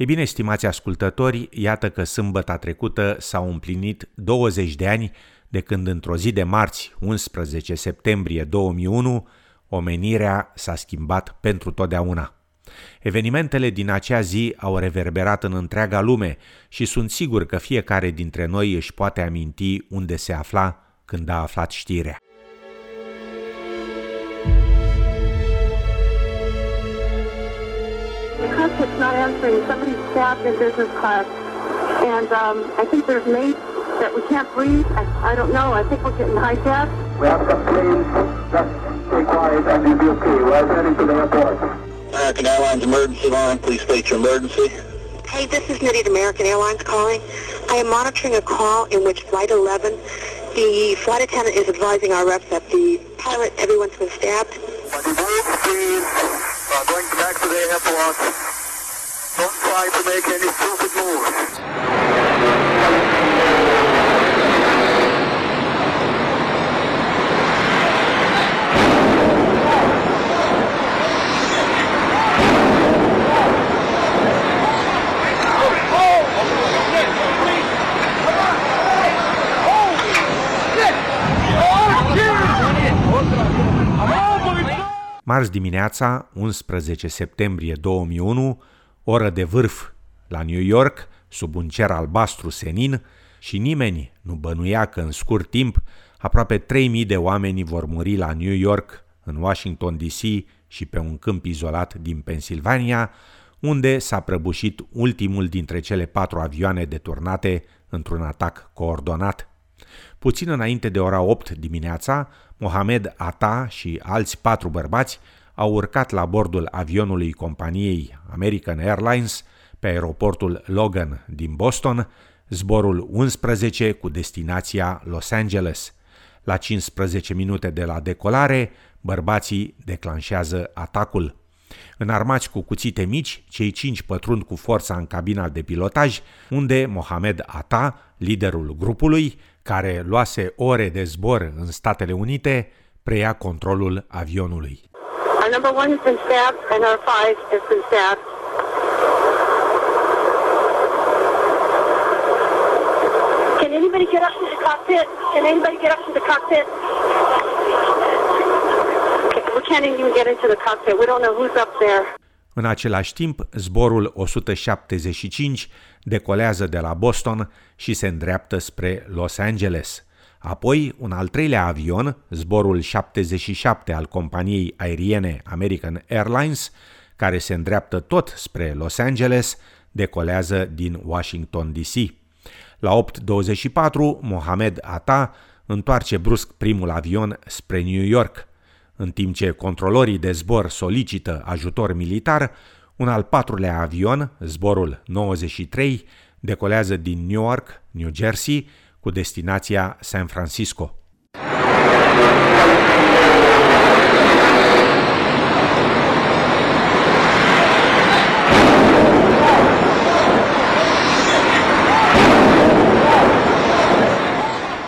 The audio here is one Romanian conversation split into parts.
Ei bine, stimați ascultători, iată că sâmbăta trecută s-au împlinit 20 de ani de când într-o zi de marți, 11 septembrie 2001, omenirea s-a schimbat pentru totdeauna. Evenimentele din acea zi au reverberat în întreaga lume și sunt sigur că fiecare dintre noi își poate aminti unde se afla când a aflat știrea. Cockpit's not answering. Somebody's stabbed in business class. And um, I think there's mates that we can't breathe. I, I don't know. I think we're getting hijacked. We have some planes. Just stay quiet and you'll be okay. We're heading to the airport. American Airlines emergency line. Please state your emergency. Hey, this is Nitty American Airlines calling. I am monitoring a call in which Flight 11, the flight attendant is advising our reps that the pilot, everyone's been stabbed. Devolve, please. Uh, going back to the airport. Don't try to make any stupid moves. Marți dimineața, 11 septembrie 2001, oră de vârf la New York, sub un cer albastru senin, și nimeni nu bănuia că în scurt timp aproape 3000 de oameni vor muri la New York, în Washington DC și pe un câmp izolat din Pennsylvania, unde s-a prăbușit ultimul dintre cele patru avioane deturnate într-un atac coordonat. Puțin înainte de ora 8 dimineața, Mohamed Ata și alți patru bărbați au urcat la bordul avionului companiei American Airlines pe aeroportul Logan din Boston, zborul 11 cu destinația Los Angeles. La 15 minute de la decolare, bărbații declanșează atacul. Înarmați cu cuțite mici, cei cinci pătrund cu forța în cabina de pilotaj, unde Mohamed Ata, liderul grupului, care luase ore de zbor în Statele Unite, preia controlul avionului. Our number one has been stabbed, and our five has been stabbed. Can anybody get up to the cockpit? Can anybody get up to the cockpit? Okay, we can't even get into the cockpit. We don't know who's up there. În același timp, zborul 175 decolează de la Boston și se îndreaptă spre Los Angeles. Apoi, un al treilea avion, zborul 77 al companiei aeriene American Airlines, care se îndreaptă tot spre Los Angeles, decolează din Washington DC. La 8.24, Mohamed Ata întoarce brusc primul avion spre New York. În timp ce controlorii de zbor solicită ajutor militar, un al patrulea avion, zborul 93, decolează din Newark, New Jersey, cu destinația San Francisco.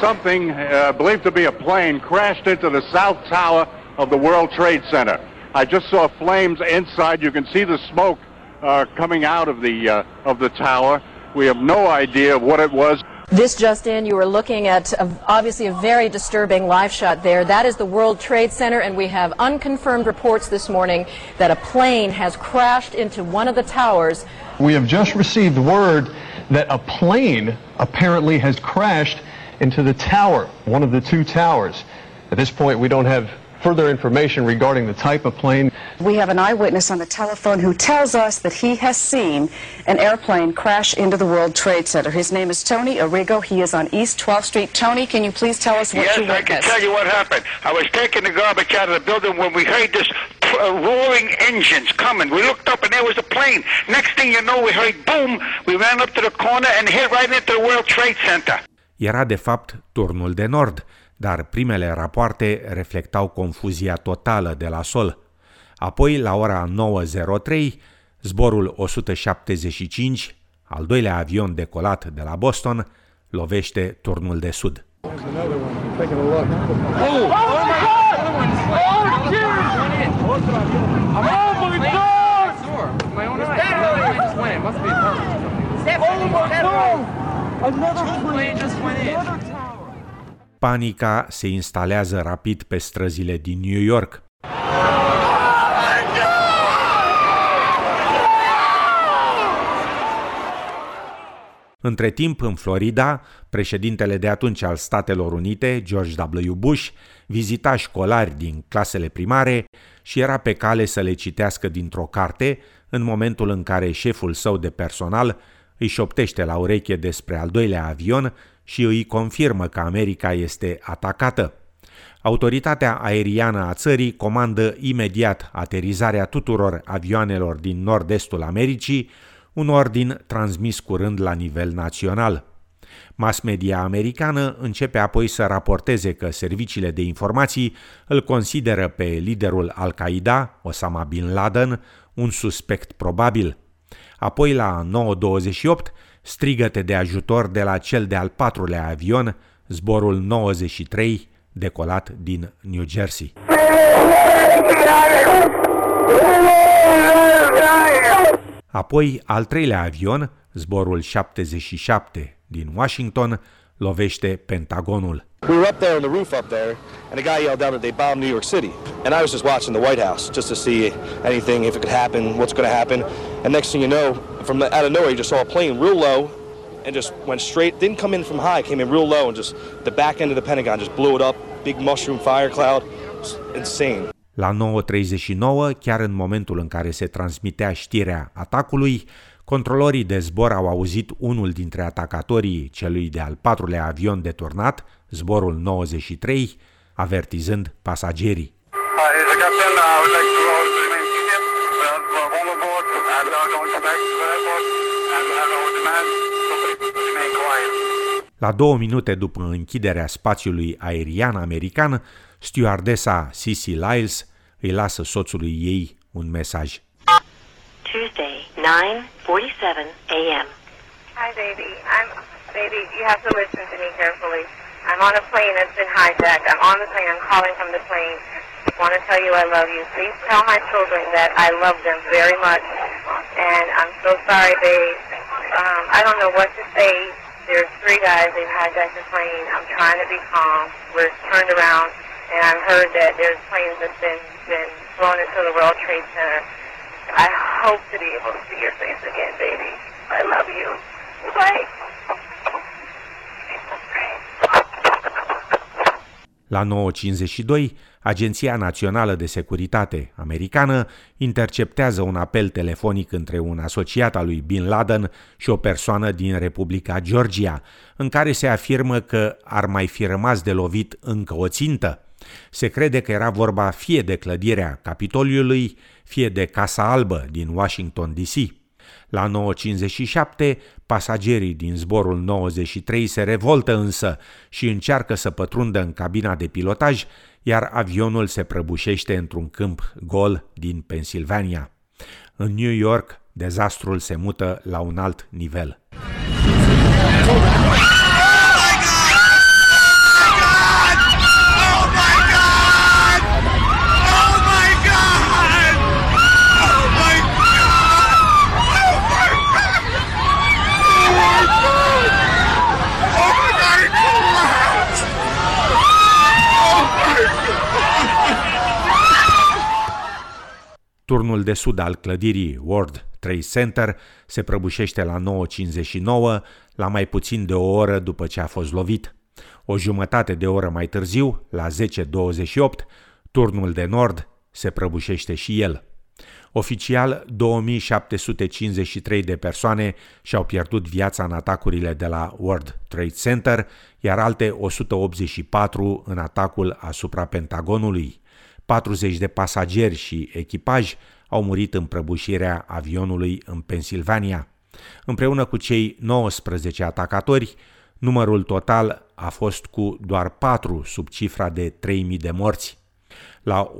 something uh, believed to be a plane crashed into the south tower of the World Trade Center. I just saw flames inside. You can see the smoke uh, coming out of the uh, of the tower. We have no idea what it was. This just in, you are looking at a, obviously a very disturbing live shot there. That is the World Trade Center, and we have unconfirmed reports this morning that a plane has crashed into one of the towers. We have just received word that a plane apparently has crashed into the tower, one of the two towers. At this point, we don't have further information regarding the type of plane. We have an eyewitness on the telephone who tells us that he has seen an airplane crash into the World Trade Center. His name is Tony Arrigo. He is on East 12th Street. Tony, can you please tell us what yes, you I can tell you what happened. I was taking the garbage out of the building when we heard this uh, roaring engines coming. We looked up and there was a plane. Next thing you know, we heard boom. We ran up to the corner and hit right into the World Trade Center. Era de fapt turnul de nord, dar primele rapoarte reflectau confuzia totală de la sol. Apoi, la ora 9.03, zborul 175, al doilea avion decolat de la Boston, lovește turnul de sud. My own eye. Just went. It must be. Panica se instalează rapid pe străzile din New York. Între timp, în Florida, președintele de atunci al Statelor Unite, George W. Bush, vizita școlari din clasele primare și era pe cale să le citească dintr-o carte în momentul în care șeful său de personal își șoptește la ureche despre al doilea avion și îi confirmă că America este atacată. Autoritatea aeriană a țării comandă imediat aterizarea tuturor avioanelor din nord-estul Americii, un ordin transmis curând la nivel național. Mass media americană începe apoi să raporteze că serviciile de informații îl consideră pe liderul Al-Qaeda, Osama Bin Laden, un suspect probabil. Apoi la 9.28, strigăte de ajutor de la cel de-al patrulea avion, zborul 93, decolat din New Jersey. Apoi, al treilea avion, zborul 77 din Washington, lovește Pentagonul. We were up there on the roof up there, and a guy yelled out that they bombed New York City. And I was just watching the White House just to see anything, if it could happen, what's going to happen. And next thing you know, from the, out of nowhere, you just saw a plane real low and just went straight. Didn't come in from high, came in real low, and just the back end of the Pentagon just blew it up. Big mushroom fire cloud. Insane. La 9.39, chiar în momentul în care se transmitea știrea atacului, controlorii de zbor au auzit unul dintre atacatorii celui de-al patrulea avion deturnat, zborul 93, avertizând pasagerii. La două minute după închiderea spațiului aerian american, stewardesa Cici Lyles îi lasă soțului ei un mesaj. Tuesday, 9:47 a.m. Hi, baby. I'm baby. You have to listen to me carefully. I'm on a plane that's been hijacked. I'm on the plane. I'm calling from the plane. I want to tell you I love you. Please tell my children that I love them very much. And I'm so sorry, babe. Um, I don't know what to say. There's three guys. They've hijacked the plane. I'm trying to be calm. We're turned around, and I've heard that there's planes that's been been flown into the World Trade Center. I hope to be able to see your face again, baby. La 9.52, Agenția Națională de Securitate americană interceptează un apel telefonic între un asociat al lui Bin Laden și o persoană din Republica Georgia, în care se afirmă că ar mai fi rămas de lovit încă o țintă. Se crede că era vorba fie de clădirea Capitoliului, fie de Casa Albă din Washington DC. La 9.57, pasagerii din zborul 93 se revoltă însă și încearcă să pătrundă în cabina de pilotaj, iar avionul se prăbușește într-un câmp gol din Pennsylvania. În New York, dezastrul se mută la un alt nivel. Turnul de sud al clădirii World Trade Center se prăbușește la 9.59, la mai puțin de o oră după ce a fost lovit. O jumătate de oră mai târziu, la 10.28, turnul de nord se prăbușește și el. Oficial, 2753 de persoane și-au pierdut viața în atacurile de la World Trade Center, iar alte 184 în atacul asupra Pentagonului. 40 de pasageri și echipaj au murit în prăbușirea avionului în Pennsylvania. Împreună cu cei 19 atacatori, numărul total a fost cu doar 4 sub cifra de 3000 de morți. La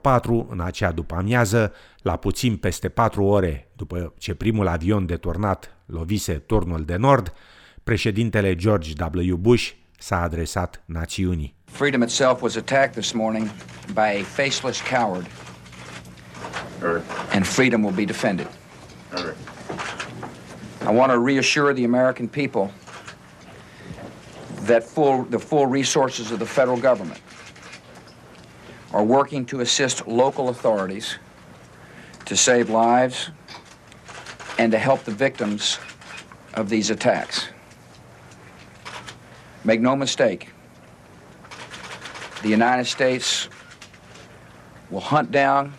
1.04 în acea după amiază, la puțin peste 4 ore după ce primul avion deturnat lovise turnul de nord, președintele George W. Bush s-a adresat națiunii. Freedom itself was attacked this morning by a faceless coward. And freedom will be defended. I want to reassure the American people that full, the full resources of the federal government are working to assist local authorities to save lives and to help the victims of these attacks. Make no mistake, the United States will hunt down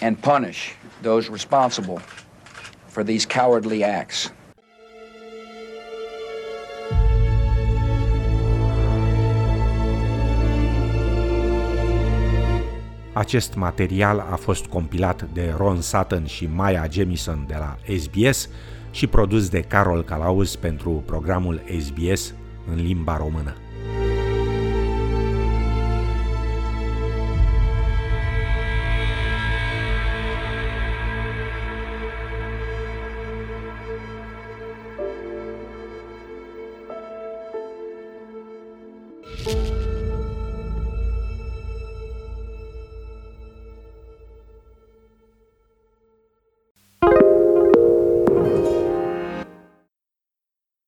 and punish those responsible for these cowardly acts. Acest material a fost compilat de Ron Sutton și Maya Jamison de la SBS și produs de Carol Calauz pentru programul SBS în limba română.